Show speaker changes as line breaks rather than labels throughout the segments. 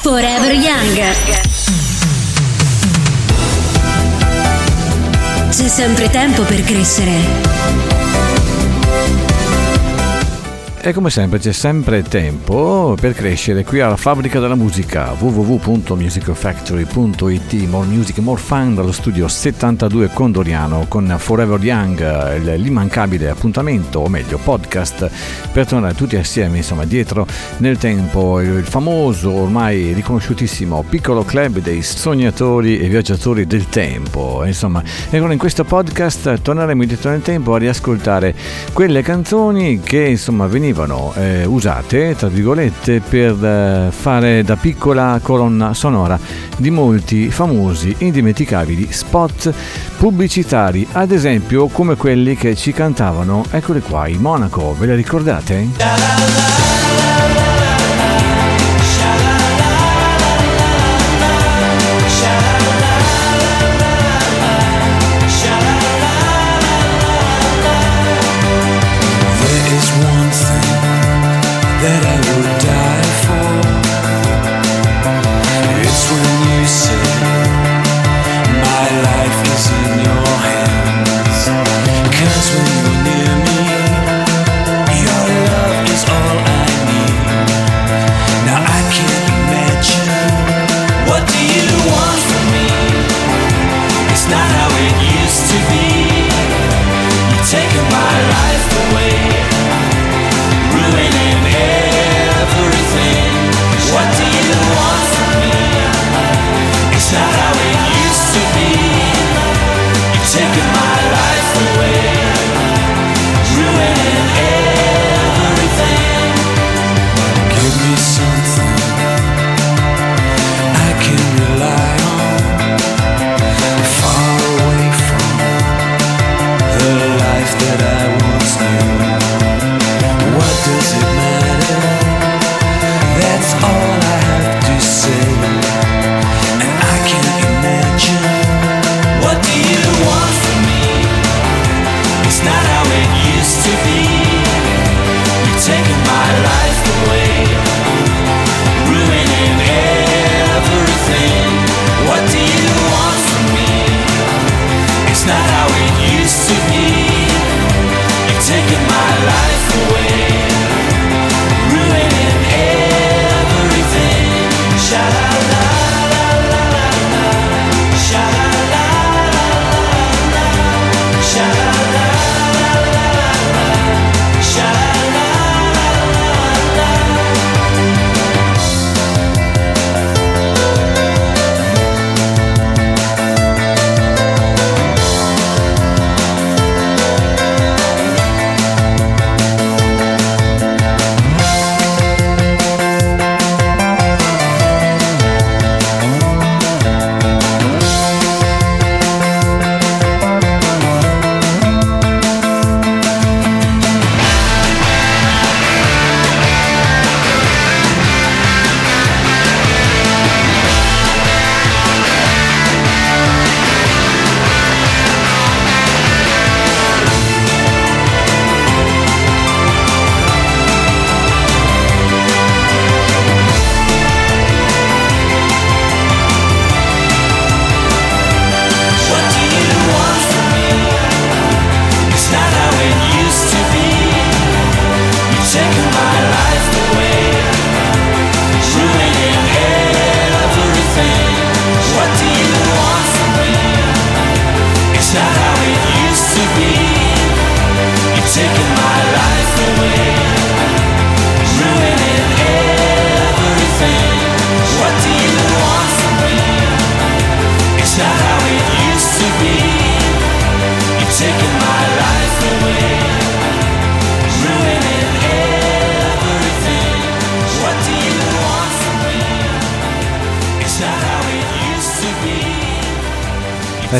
Forever Young. C'è sempre tempo per crescere.
E come sempre c'è sempre tempo per crescere qui alla fabbrica della musica www.musicfactory.it More Music, More Fun dallo studio 72 Condoriano con Forever Young, l'immancabile appuntamento, o meglio podcast, per tornare tutti assieme insomma dietro nel tempo il famoso, ormai riconosciutissimo piccolo club dei sognatori e viaggiatori del tempo. Insomma, e allora in questo podcast torneremo indietro nel tempo a riascoltare quelle canzoni che insomma venivano venivano eh, usate, tra virgolette, per eh, fare da piccola colonna sonora di molti famosi, indimenticabili spot pubblicitari, ad esempio come quelli che ci cantavano, eccoli qua, i Monaco, ve le ricordate?
Cause when you're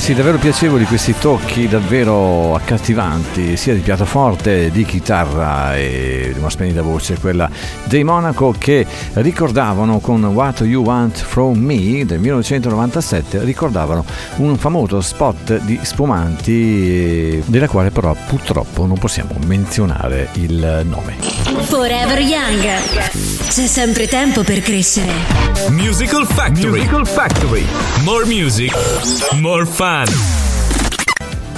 Eh sì, davvero piacevoli questi tocchi davvero accattivanti, sia di pianoforte, di chitarra e di una splendida voce, quella dei Monaco che ricordavano con What You Want From Me del 1997, ricordavano un famoso spot di spumanti della quale però purtroppo non possiamo menzionare il nome.
Forever Young. C'è sempre tempo per crescere.
Musical Factory. Musical Factory. More music, more fun.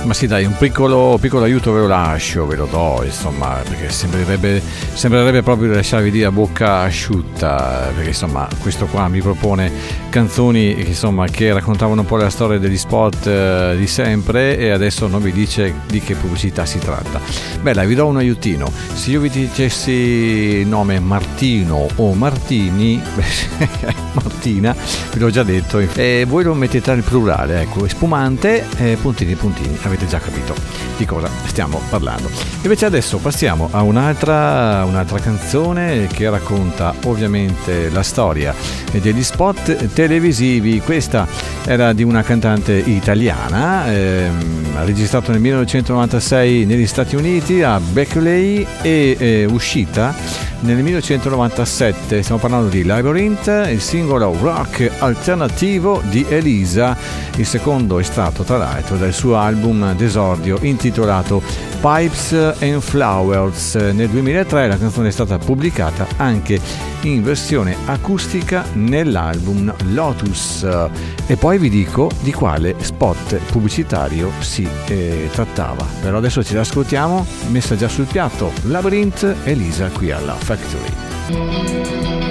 Ma sì, dai, un piccolo, piccolo, aiuto ve lo lascio, ve lo do, insomma, perché sembrerebbe, sembrerebbe proprio lasciarvi lì a bocca asciutta, perché insomma, questo qua mi propone canzoni insomma, che raccontavano un po' la storia degli spot eh, di sempre e adesso non vi dice di che pubblicità si tratta. Bella, vi do un aiutino. Se io vi dicessi il nome Martino o Martini, Martina, ve l'ho già detto, e voi lo mettete nel plurale, ecco, spumante, eh, puntini, puntini avete già capito di cosa stiamo parlando. Invece adesso passiamo a un'altra, un'altra canzone che racconta ovviamente la storia degli spot televisivi. Questa era di una cantante italiana, ehm, registrato nel 1996 negli Stati Uniti a Beckley e eh, uscita nel 1997. Stiamo parlando di Labyrinth, il singolo rock alternativo di Elisa, il secondo estratto tra l'altro dal suo album d'esordio intitolato Pipes and Flowers. Nel 2003 la canzone è stata pubblicata anche in versione acustica nell'album Lotus. E poi vi dico di quale spot pubblicitario si eh, trattava. Però adesso ce l'ascoltiamo, messa già sul piatto, Labyrinth Elisa qui alla Factory.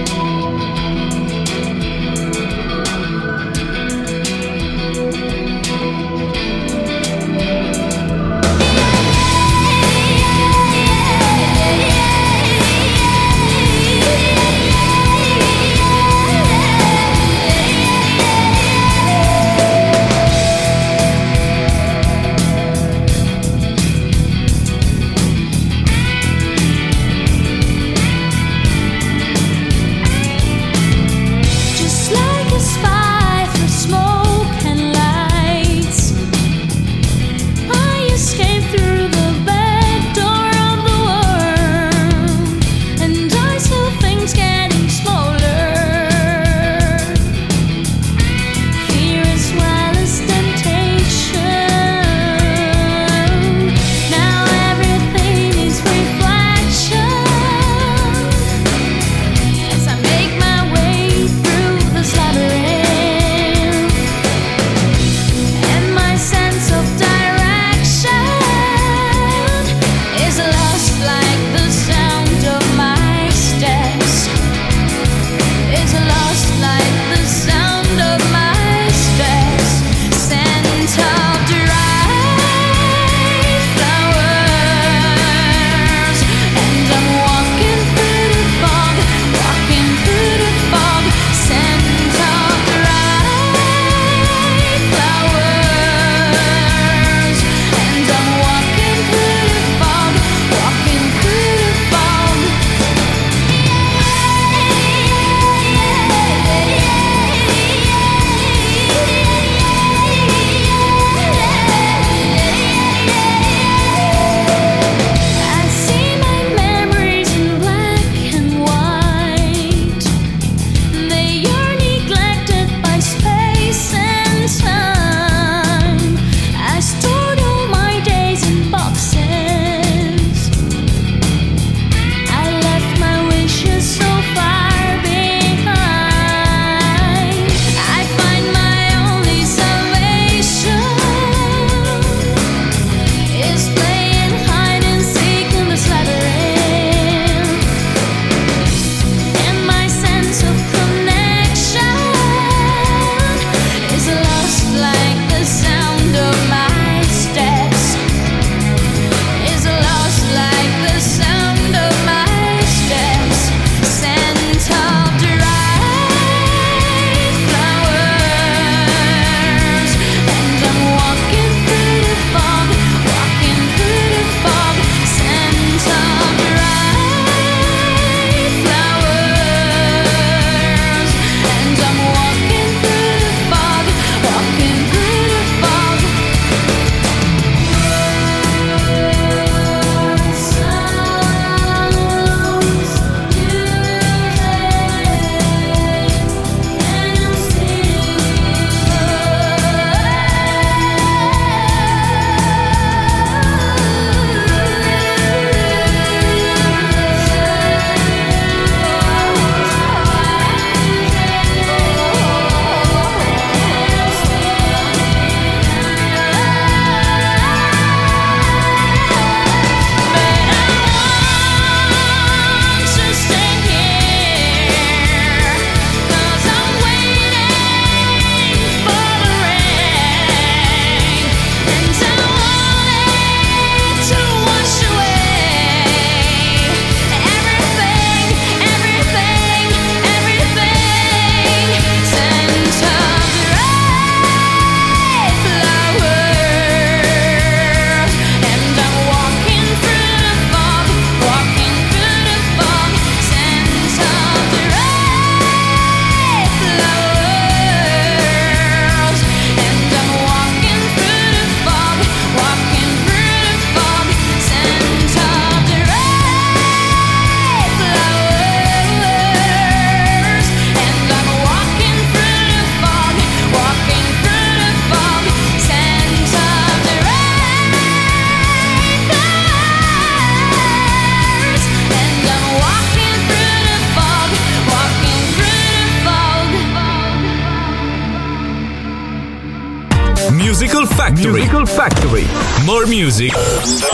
Music,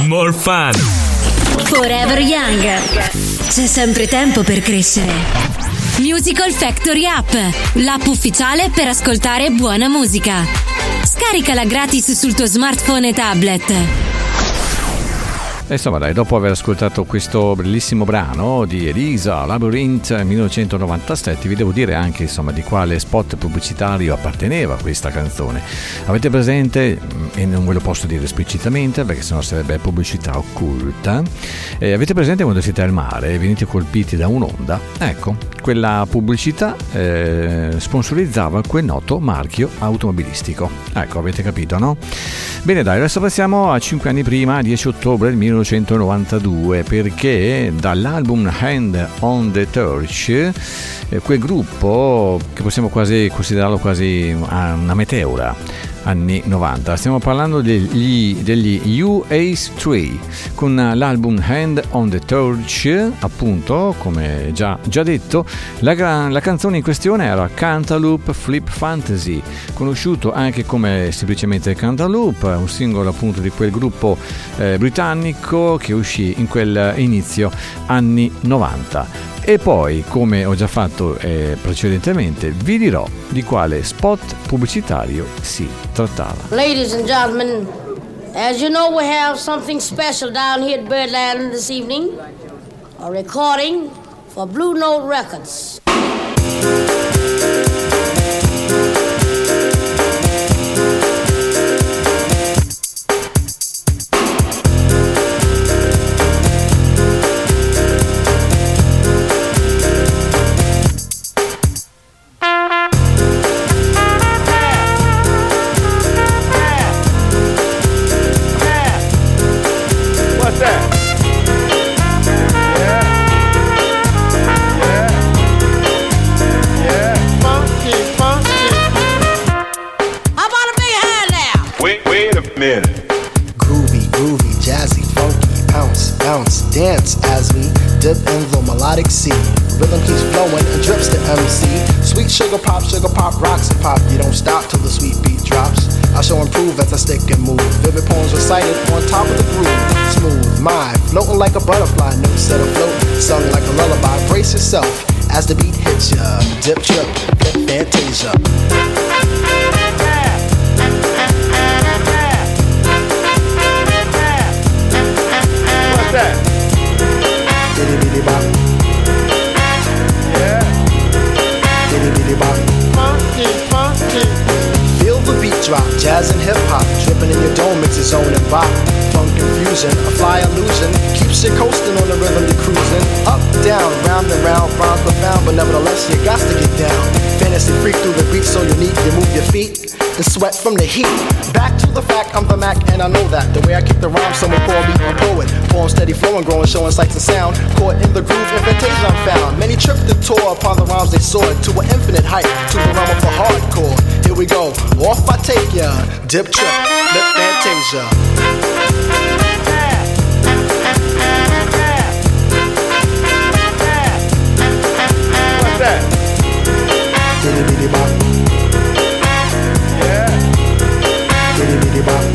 more fun.
Forever Young. C'è sempre tempo per crescere. Musical Factory App, l'app ufficiale per ascoltare buona musica. Scaricala gratis sul tuo smartphone e tablet.
Insomma, dai, dopo aver ascoltato questo bellissimo brano di Elisa Labyrinth 1997, vi devo dire anche insomma, di quale spot pubblicitario apparteneva questa canzone. Avete presente, e non ve lo posso dire esplicitamente perché sennò sarebbe pubblicità occulta, eh, avete presente quando siete al mare e venite colpiti da un'onda? Ecco, quella pubblicità eh, sponsorizzava quel noto marchio automobilistico. Ecco, avete capito, no? Bene, dai, adesso passiamo a 5 anni prima, 10 ottobre del 1992, perché dall'album Hand on the Torch, eh, quel gruppo che possiamo quasi considerarlo quasi una meteora, anni 90. Stiamo parlando degli, degli UAS 3 con l'album Hand on the Torch, appunto, come già, già detto, la, la, canzone in questione era Cantaloupe Flip Fantasy, conosciuto anche come semplicemente Cantaloupe, un singolo appunto di quel gruppo eh, britannico che uscì in quel inizio anni 90. E poi, come ho già fatto eh, precedentemente, vi dirò di quale spot pubblicitario si trattava.
Ladies and gentlemen, as you know, we have something special down here at Birdland this evening. A recording for Blue Note Records.
Sugar pop, sugar pop, rocks and pop. You don't stop till the sweet beat drops. I shall improve as I stick and move. Vivid poems recited on top of the groove. Smooth, mind, floating like a butterfly. Notes set afloat, sung like a lullaby. Brace yourself as the beat hits ya. Dip, trip, flip. What's that? Bitty bitty bop. Funky, funky. Feel the beat drop, jazz and hip hop, dripping in your dome its own and bop. Funk confusion, a fly illusion, keeps you coasting on the rhythm you're cruising. Up, down, round and round, rhymes profound, but nevertheless you got to get down. Fantasy freak through the beat so unique, you move your feet and sweat from the heat. Back to the fact, I'm the Mac, and I know that. The way I keep the rhyme, someone call me a poet. Poem steady flowing, growing, showing sights and sound. Caught in the groove, invitation I'm found. Many tripped and tore upon the rhymes they soared to an infinite height, to the realm of the hardcore. Here we go, off I take ya. Dip trip, lip fantasia. What's that? Bop. Bye.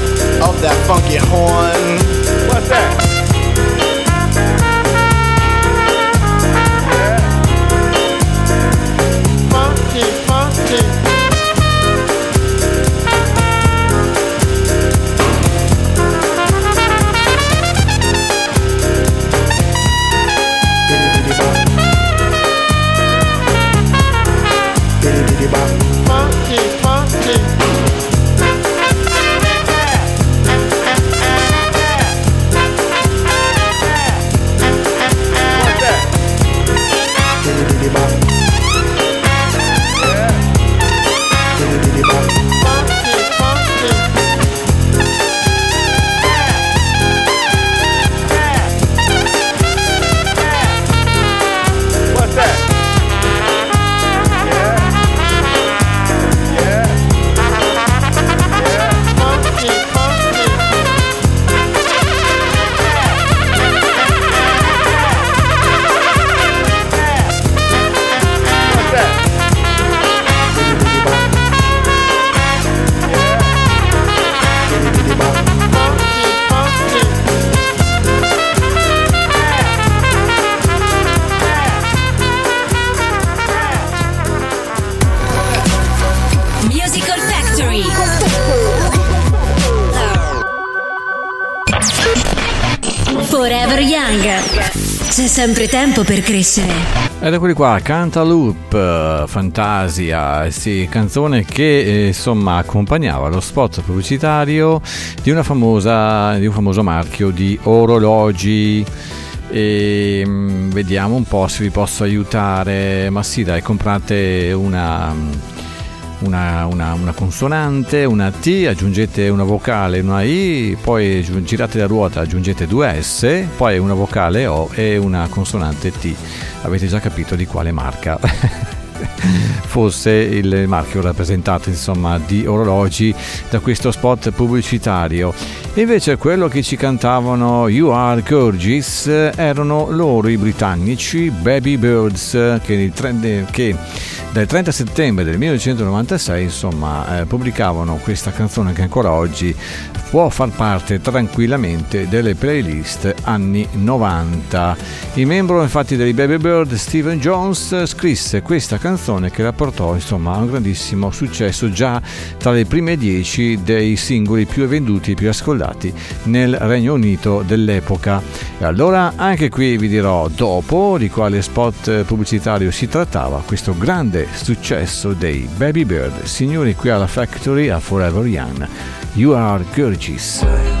of that funky horn. What's that?
Sempre tempo per crescere.
Ed eccoli qua, Cantaloupe, Fantasia, sì, canzone che eh, insomma accompagnava lo spot pubblicitario di, famosa, di un famoso marchio di orologi e mm, vediamo un po' se vi posso aiutare ma sì dai comprate una una, una, una, consonante, una T, aggiungete una vocale, una I, poi girate la ruota, aggiungete due S, poi una vocale O e una consonante T. Avete già capito di quale marca fosse il marchio rappresentato insomma di orologi da questo spot pubblicitario. Invece quello che ci cantavano You Are Gorgeous erano loro i britannici Baby Birds che, che dal 30 settembre del 1996 insomma eh, pubblicavano questa canzone che ancora oggi può far parte tranquillamente delle playlist anni 90 il membro infatti dei Baby Bird Steven Jones scrisse questa canzone che la portò insomma a un grandissimo successo già tra le prime 10 dei singoli più venduti e più ascoltati nel Regno Unito dell'epoca e allora anche qui vi dirò dopo di quale spot pubblicitario si trattava questo grande successo dei Baby Bird, signori qui alla Factory a Forever Young. You are gorgeous.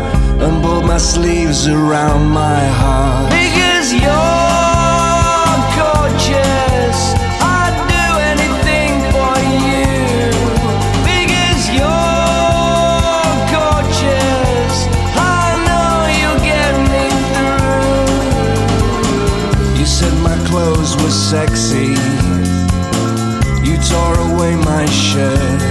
and pulled my sleeves around my heart. Because you're gorgeous, I'd do anything for you. Because you're gorgeous, I know you'll get me through. You said my clothes were sexy. You tore away my shirts.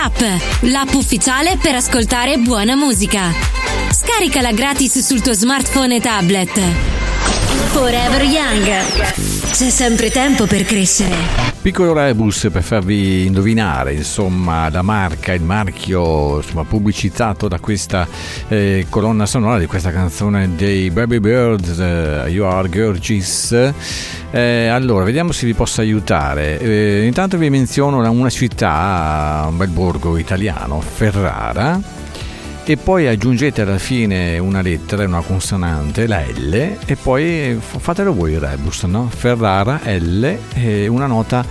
App, l'app ufficiale per ascoltare buona musica. Scaricala gratis sul tuo smartphone e tablet. Forever Young. C'è sempre tempo per crescere.
Piccolo rebus per farvi indovinare, insomma, la marca, il marchio insomma, pubblicizzato da questa eh, colonna sonora di questa canzone dei Baby Birds, uh, You Are Gorgeous. Eh, allora, vediamo se vi posso aiutare. Eh, intanto vi menziono una città, un bel borgo italiano, Ferrara e poi aggiungete alla fine una lettera, una consonante, la L e poi fatelo voi il rebus, no? Ferrara L e una nota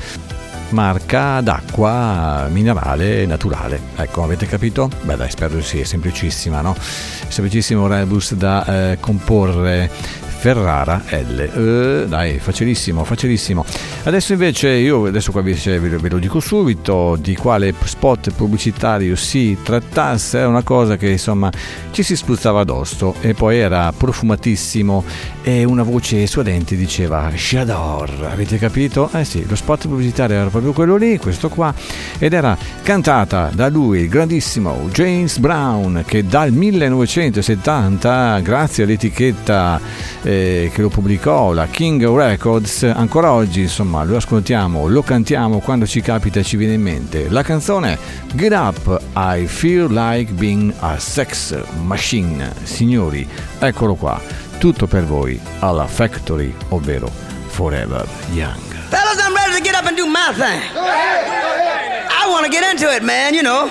marca d'acqua minerale naturale. Ecco, avete capito? Beh dai, spero sia semplicissima, no? Semplicissimo rebus da eh, comporre Ferrara L. Uh, dai, facilissimo, facilissimo. Adesso invece io adesso qua ve, ve lo dico subito di quale spot pubblicitario si trattasse, è una cosa che insomma ci si spruzzava addosso e poi era profumatissimo e una voce suadente diceva J'adore, avete capito? Eh sì, lo spot pubblicitario era proprio quello lì, questo qua, ed era cantata da lui, il grandissimo James Brown, che dal 1970, grazie all'etichetta eh, che lo pubblicò, la King Records, ancora oggi insomma lo ascoltiamo, lo cantiamo quando ci capita e ci viene in mente. La canzone Get Up, I Feel Like Being a Sex Machine. Signori, eccolo qua, tutto per voi alla Factory, ovvero Forever Young.
Fellas, I'm ready to get up and do my thing. Go ahead, go ahead. I want to get into it, man, you know.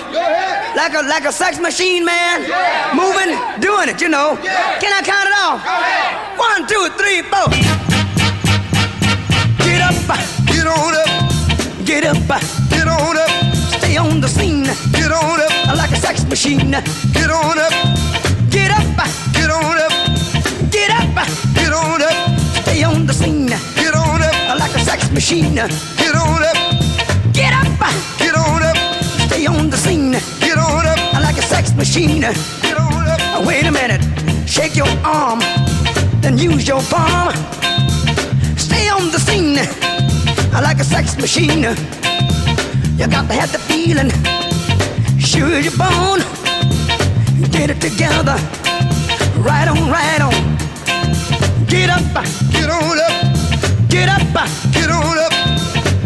Like a like a sex machine, man. Yeah. Moving, doing it, you know. Yeah. Can I count it off? One, two, three, four. Get up, get on up. Get up, get on up. Stay on the scene. Get on up. Like a sex machine. Get on up. Get up, get on up. Get up, get on up. Stay on the scene. Get sex machine. Get on up. Get up. Get on up. Stay on the scene. Get on up I like a sex machine. Get on up. Wait a minute. Shake your arm. Then use your palm. Stay on the scene I like a sex machine. You got to have the feeling. Sure you're born. Get it together. Right on, right on. Get up, get on up, get up, get on up,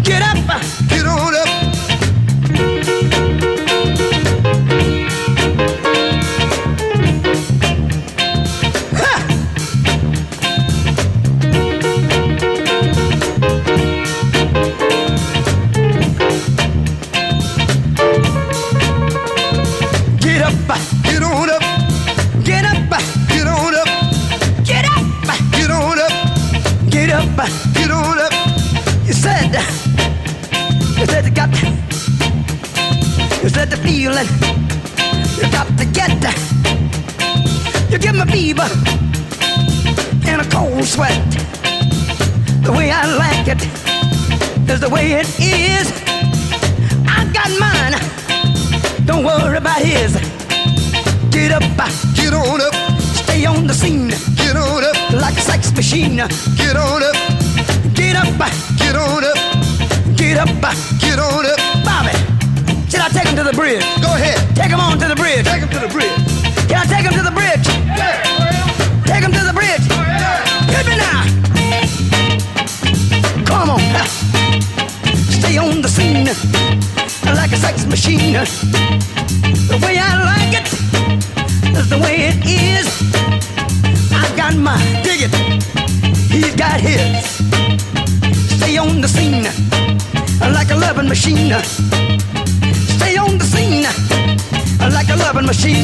get up, get on up. The way I like it is the way it is. I got my dig it. He's got his. Stay on the scene like a loving machine Stay on the scene like a loving machine.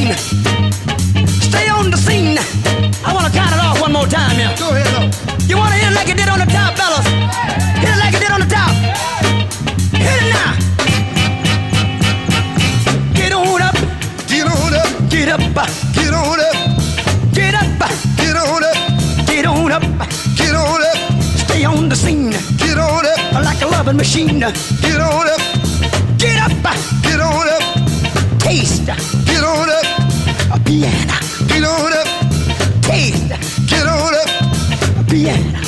Loving machine. Get on up. Get up. Get on up. Taste. Get on up. A piano. Get on up. Taste. Get on up. A piano.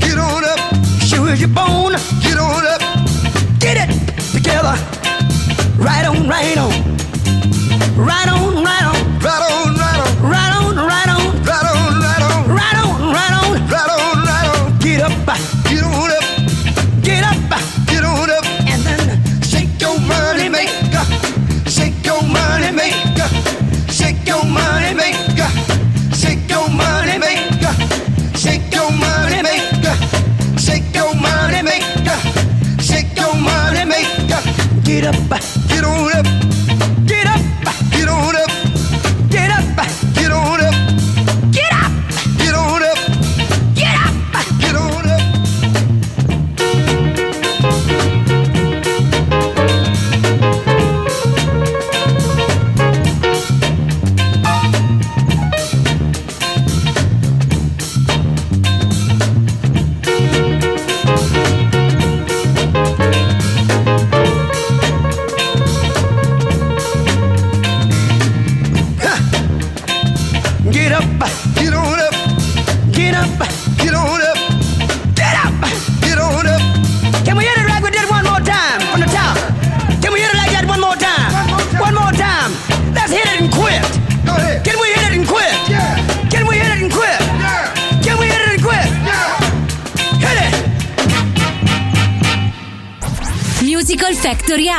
get on up, show your bone.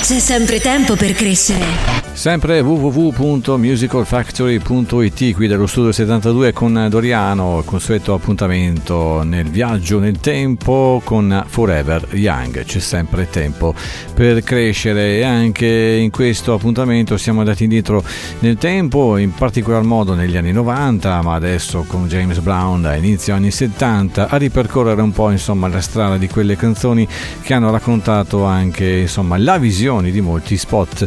C'è sempre tempo per crescere.
Sempre www.musicalfactory.it qui dallo studio 72 con Doriano, consueto appuntamento nel viaggio nel tempo con Forever Young. C'è sempre tempo per crescere e anche in questo appuntamento siamo andati indietro nel tempo, in particolar modo negli anni 90, ma adesso con James Brown a inizio anni 70 a ripercorrere un po' insomma la strada di quelle canzoni che hanno raccontato anche insomma la visione di molti spot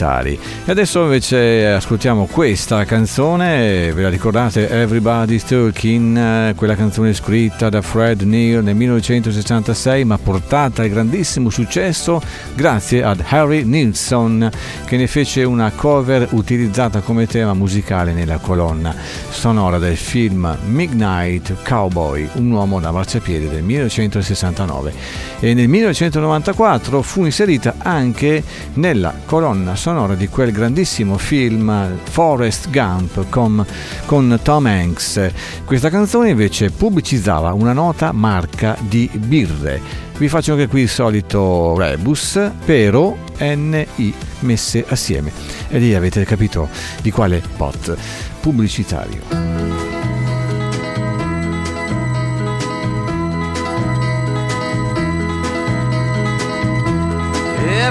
pubblicitari. E adesso invece ascoltiamo questa canzone, ve la ricordate Everybody's Talking, eh, quella canzone scritta da Fred Neil nel 1966 ma portata al grandissimo successo grazie ad Harry Nilsson che ne fece una cover utilizzata come tema musicale nella colonna sonora del film Midnight Cowboy, un uomo da marciapiede del 1969 e nel 1994 fu inserita anche nella colonna sonora di quel grandissimo film Forrest Gump con, con Tom Hanks. Questa canzone invece pubblicizzava una nota marca di birre. Vi faccio anche qui il solito rebus, però NI messe assieme. E lì avete capito di quale bot pubblicitario.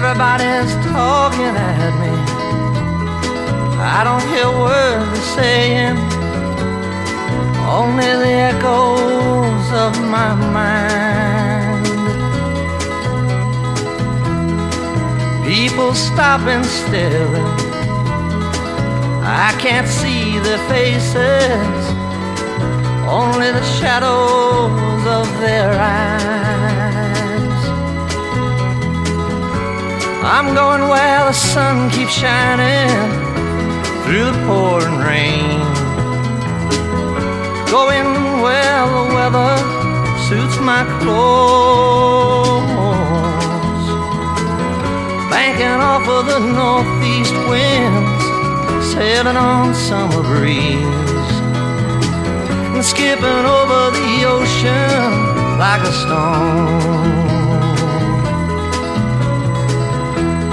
Everybody's talking at me. I don't hear words they're saying, only the echoes of my mind. People stopping still. I can't see their faces, only the shadows of their eyes. I'm going where the sun keeps shining through the pouring rain. Going where the weather suits my clothes. Banking off of the northeast winds, sailing on summer breeze. And skipping over the ocean like a stone.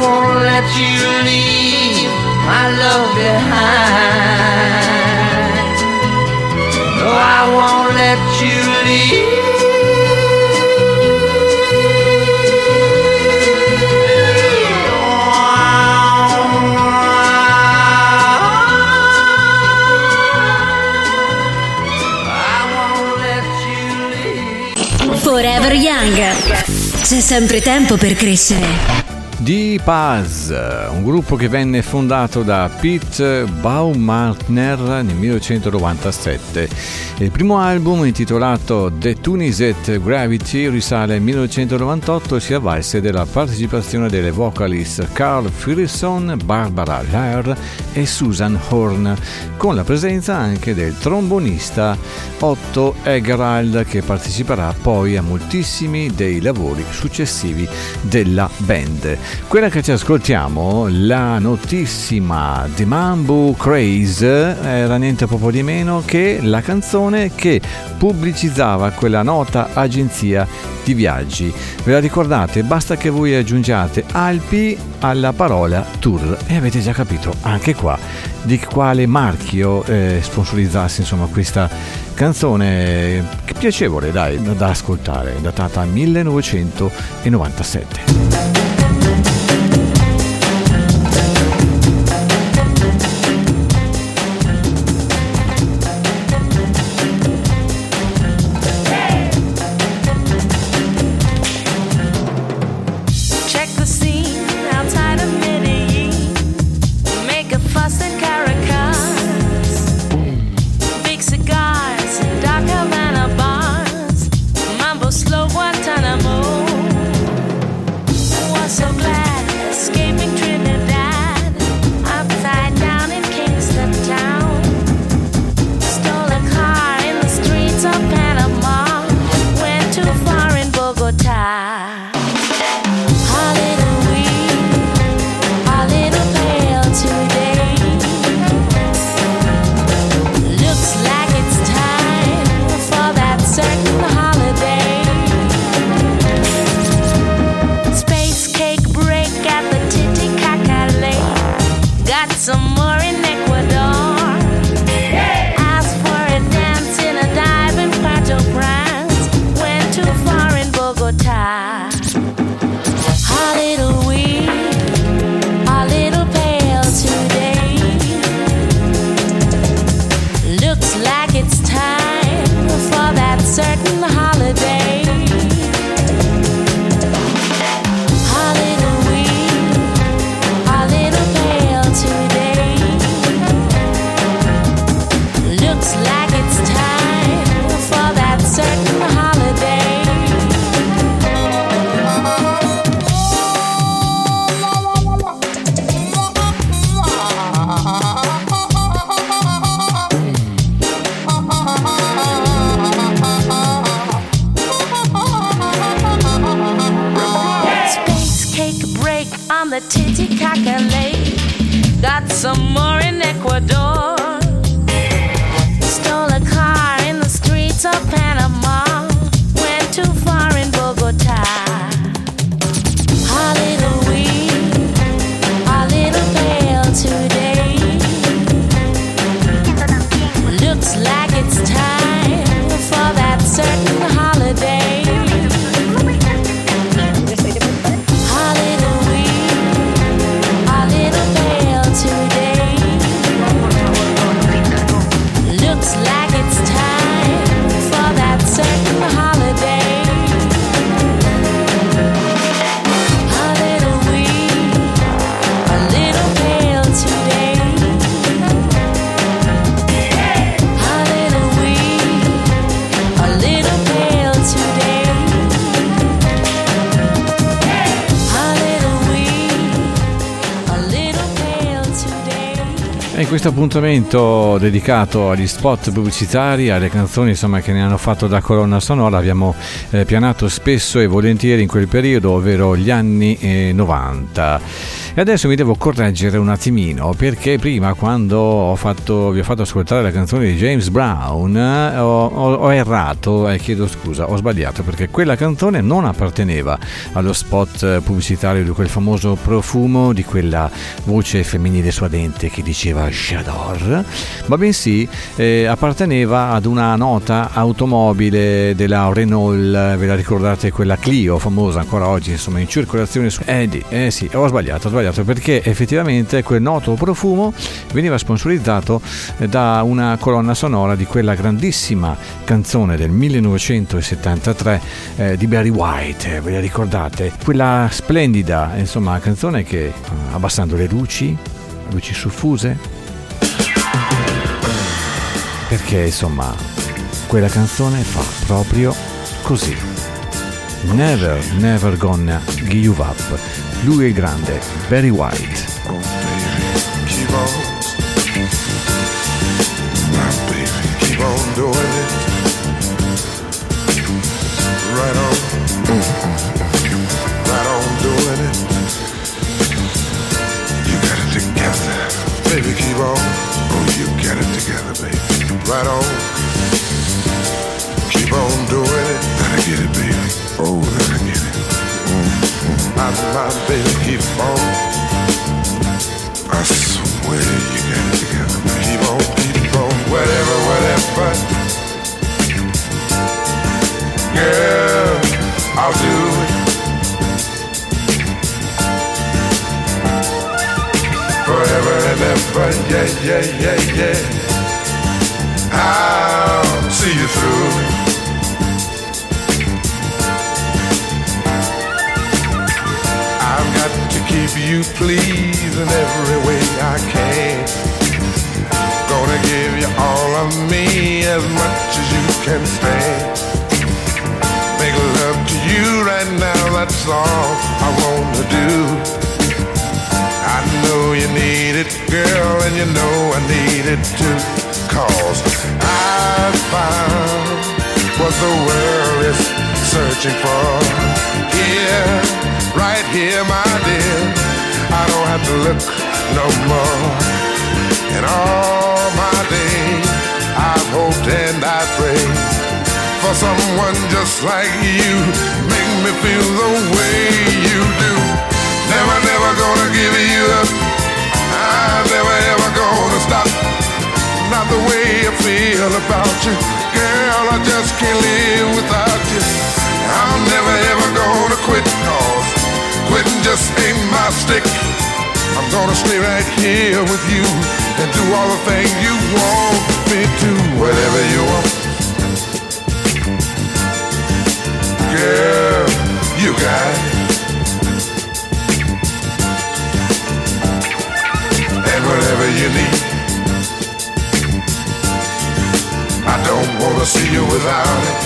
Won't let you leave my love behind. No, I won't let you leave.
Forever Young. C'è sempre tempo per crescere.
Di Paz, un gruppo che venne fondato da Pete Baumartner nel 1997. Il primo album, intitolato The Tuniset Gravity, risale al 1998 e si avvalse della partecipazione delle vocalist Carl Philipson, Barbara Lair e Susan Horn, con la presenza anche del trombonista Otto Egerald che parteciperà poi a moltissimi dei lavori successivi della band. Quella che ci ascoltiamo, la notissima The Mambo Craze, era niente proprio di meno che la canzone che pubblicizzava quella nota agenzia di viaggi. Ve la ricordate? Basta che voi aggiungiate Alpi alla parola tour e avete già capito anche qua di quale marchio eh, sponsorizzasse insomma questa canzone piacevole dai da ascoltare datata 1997
break on the Titicaca Lake. Got some more in Ecuador. Stole a car in the streets of Panama. Questo appuntamento dedicato agli spot pubblicitari, alle canzoni insomma, che ne hanno fatto da colonna sonora, abbiamo eh, pianato spesso e volentieri in quel periodo, ovvero gli anni eh, 90. E adesso mi devo correggere un attimino perché prima quando fatto, vi ho fatto ascoltare la canzone di James Brown ho, ho, ho errato e eh, chiedo scusa, ho sbagliato perché quella canzone non apparteneva allo spot pubblicitario di quel famoso profumo di quella voce femminile suadente che diceva J'adore, ma bensì eh, apparteneva ad una nota automobile della Renault, ve la ricordate quella Clio famosa ancora oggi insomma in circolazione su... Eh, eh sì, ho sbagliato, ho sbagliato sbagliato perché effettivamente quel noto profumo veniva sponsorizzato eh, da una colonna sonora di quella grandissima canzone del 1973 eh, di Barry White, ve la ricordate? Quella splendida insomma, canzone che eh, abbassando le luci, luci suffuse, perché insomma quella canzone fa proprio così. Never, never gonna give up. Lui è grande, Barry White.
Baby, keep on. My baby, keep on doing it. Right on. Right on doing it. You got it together. Baby, keep on. Oh, you it together, baby. Right on. Keep on doing it. Gotta get it, baby. Oh. My, my baby, keep on. I swear you got together. Keep on, keep on, whatever, whatever. Girl, I'll do it. Forever and ever, yeah, yeah, yeah, yeah. I'll see you through. Keep you pleased in every way I can. Gonna give you all of me as much as you can stand. Make love to you right now, that's all I wanna do. I know you need it, girl, and you know I need it too. Cause I found what the world is searching for. Here, right here, my dear. I don't have to look no more. In all my days, I've hoped and I prayed for someone just like you. Make me feel the way you do. Never, never gonna give you up. I'm never ever gonna stop. Not the way I feel about you. Girl, I just can't live without you. I'm never ever gonna quit cause quitting just ain't my stick. I'm gonna stay right here with you and do all the things you want me to. Whatever you want. Girl, you got it. And whatever you need. I don't wanna see you without it.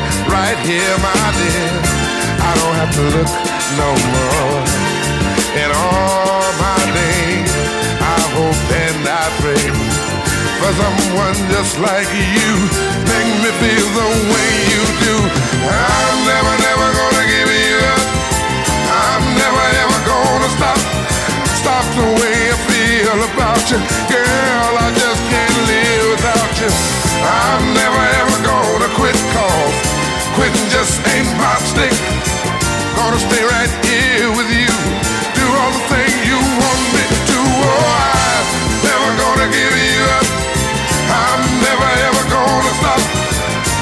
right here, my dear. I don't have to look no more. In all my days, I hope and I pray for someone just like you. Make me feel the way you do. I'm never, never gonna give you up. I'm never, ever gonna stop. Stop the way I feel about you. Girl, I just can't live without you. I'm never, ever gonna quit cause quitting just ain't my stick. Gonna stay right here with you. Do all the things you want me to. Oh, I'm never gonna give you up. I'm never ever gonna stop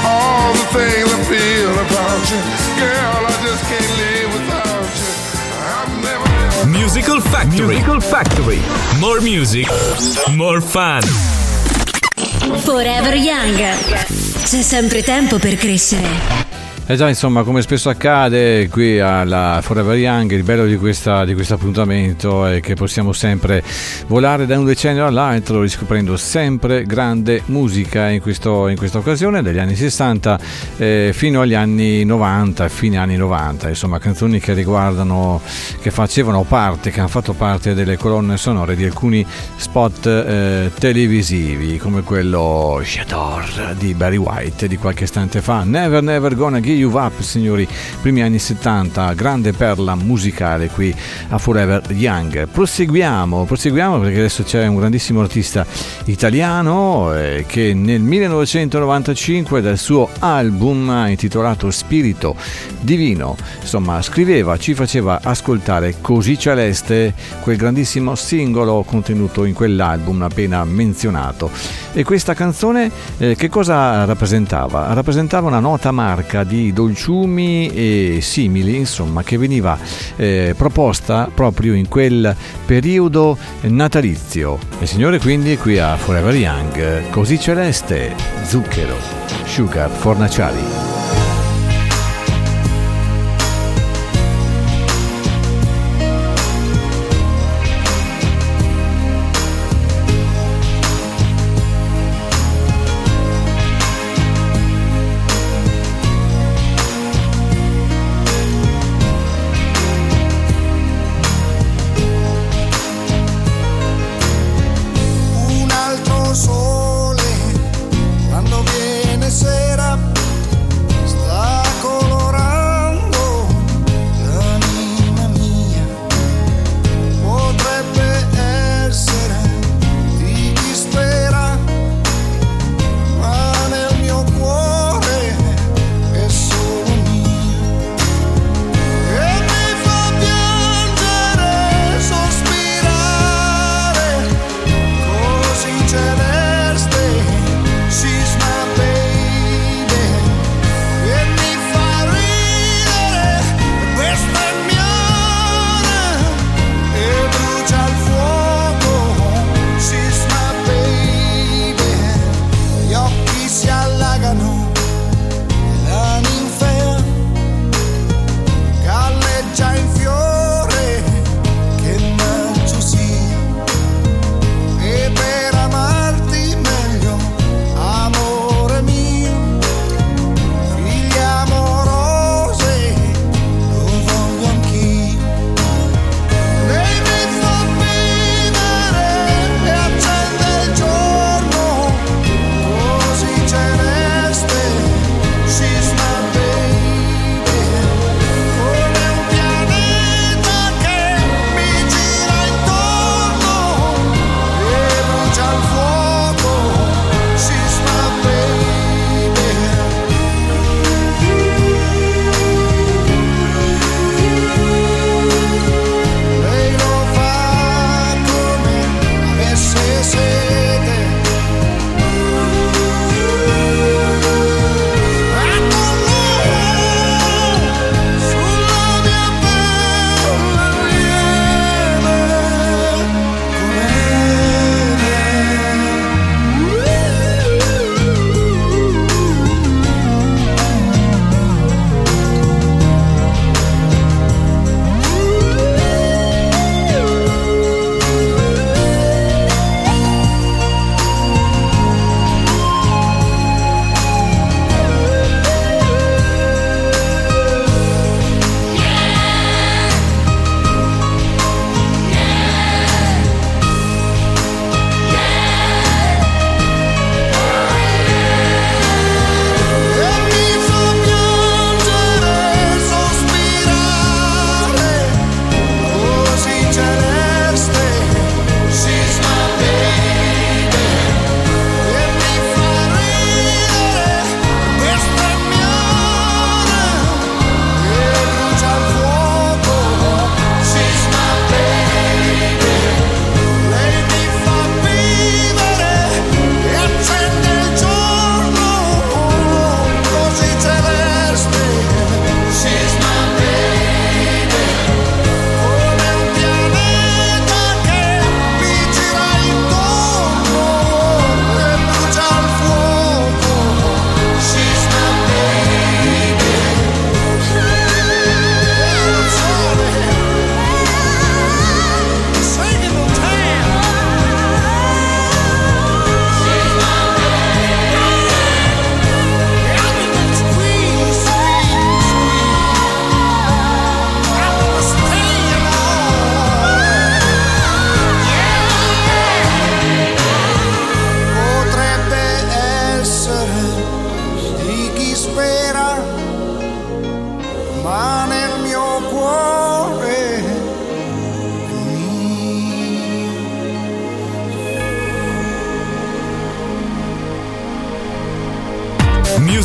all the things I feel about you. Girl, I just can't live without you. I'm never
Musical Factory. Musical Factory. More music, more fun.
Forever Young. C'è sempre tempo per crescere.
Eh già, insomma, come spesso accade qui alla Forever Young, il bello di, questa, di questo appuntamento è che possiamo sempre volare da un decennio all'altro riscoprendo sempre grande musica in, questo, in questa occasione, dagli anni 60 eh, fino agli anni 90, fine anni 90, insomma canzoni che riguardano, che facevano parte, che hanno fatto parte delle colonne sonore di alcuni spot eh, televisivi come quello J'adore di Barry White di qualche istante fa, Never Never Gonna Give You Up, signori, primi anni 70, grande perla musicale qui a Forever Young. Proseguiamo, proseguiamo perché adesso c'è un grandissimo artista italiano eh, che nel 1995 dal suo album intitolato Spirito Divino, insomma, scriveva, ci faceva ascoltare Così Celeste, quel grandissimo singolo contenuto in quell'album appena menzionato. E questa canzone eh, che cosa rappresentava? Rappresentava una nota marca di dolciumi e simili, insomma, che veniva eh, proposta proprio in quel periodo natalizio. E signore quindi qui a Forever Young, così celeste, zucchero, sugar, fornaciari.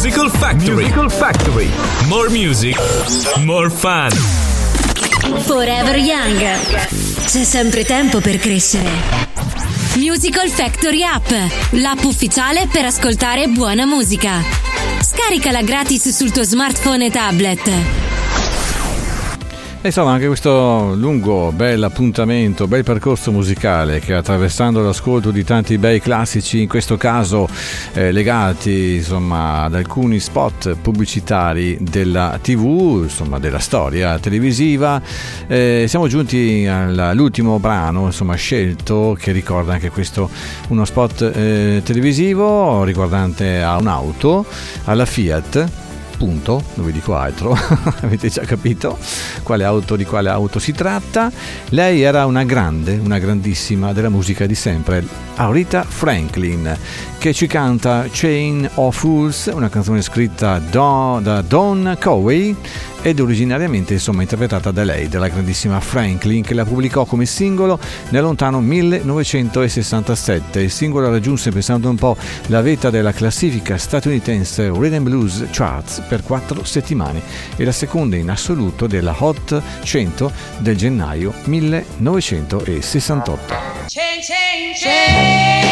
Musical Factory. Musical Factory. More music, more fun.
Forever Young. C'è sempre tempo per crescere. Musical Factory App, l'app ufficiale per ascoltare buona musica. Scaricala gratis sul tuo smartphone e tablet.
Insomma, anche questo lungo, bel appuntamento, bel percorso musicale che attraversando l'ascolto di tanti bei classici, in questo caso eh, legati insomma, ad alcuni spot pubblicitari della TV, insomma, della storia televisiva, eh, siamo giunti all'ultimo brano insomma, scelto che ricorda anche questo uno spot eh, televisivo riguardante a un'auto, alla Fiat punto, non vi dico altro, avete già capito quale auto, di quale auto si tratta. Lei era una grande, una grandissima della musica di sempre, Aurita Franklin, che ci canta Chain of Fools, una canzone scritta da Don Cowey ed originariamente insomma interpretata da lei, della grandissima Franklin, che la pubblicò come singolo nel lontano 1967. Il singolo raggiunse, pensando un po', la vetta della classifica statunitense Rhythm Blues Charts per quattro settimane e la seconda in assoluto della Hot 100 del gennaio 1968.
Chain, chain, chain,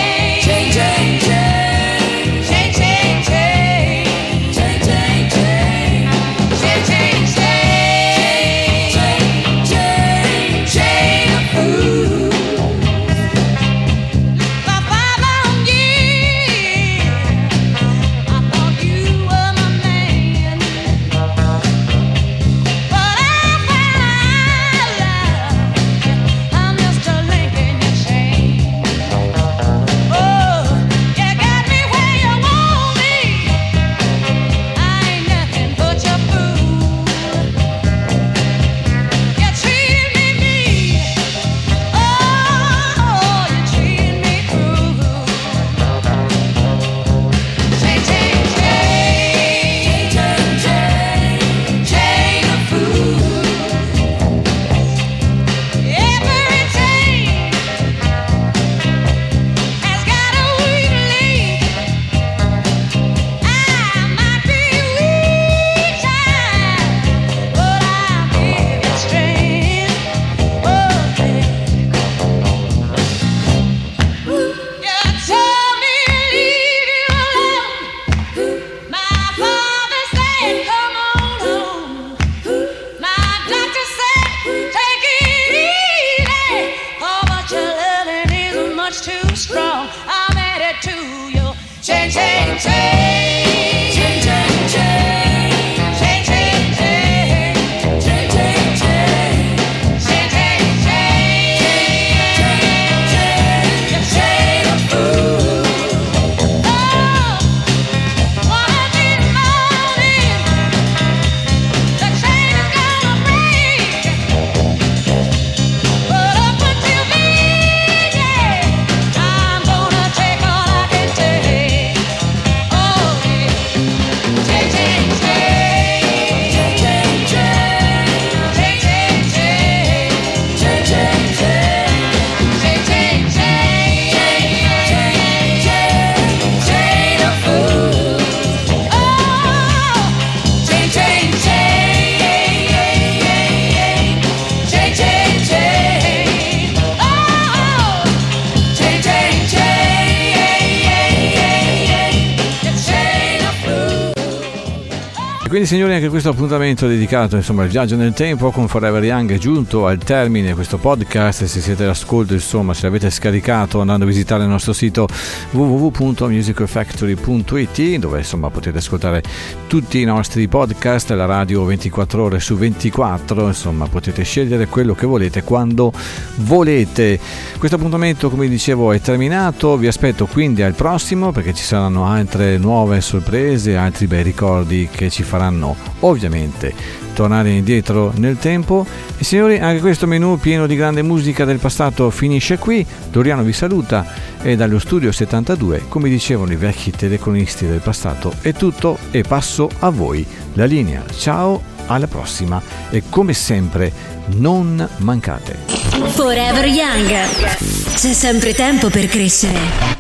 chain.
quindi signori anche questo appuntamento dedicato insomma, al viaggio nel tempo con Forever Young è giunto al termine questo podcast. Se siete all'ascolto insomma se l'avete scaricato andando a visitare il nostro sito www.musicalfactory.it dove insomma potete ascoltare tutti i nostri podcast la radio 24 ore su 24 insomma potete scegliere quello che volete quando volete. Questo appuntamento come dicevo è terminato. Vi aspetto quindi al prossimo perché ci saranno altre nuove sorprese altri bei ricordi che ci faranno potranno ovviamente tornare indietro nel tempo. E signori, anche questo menù pieno di grande musica del passato finisce qui. Doriano vi saluta e dallo studio 72, come dicevano i vecchi telecronisti del passato, è tutto e passo a voi la linea. Ciao, alla prossima e come sempre non mancate.
Forever Young. C'è sempre tempo per crescere.